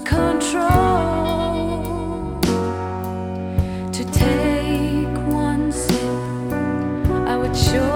control to take one sip. I would choose.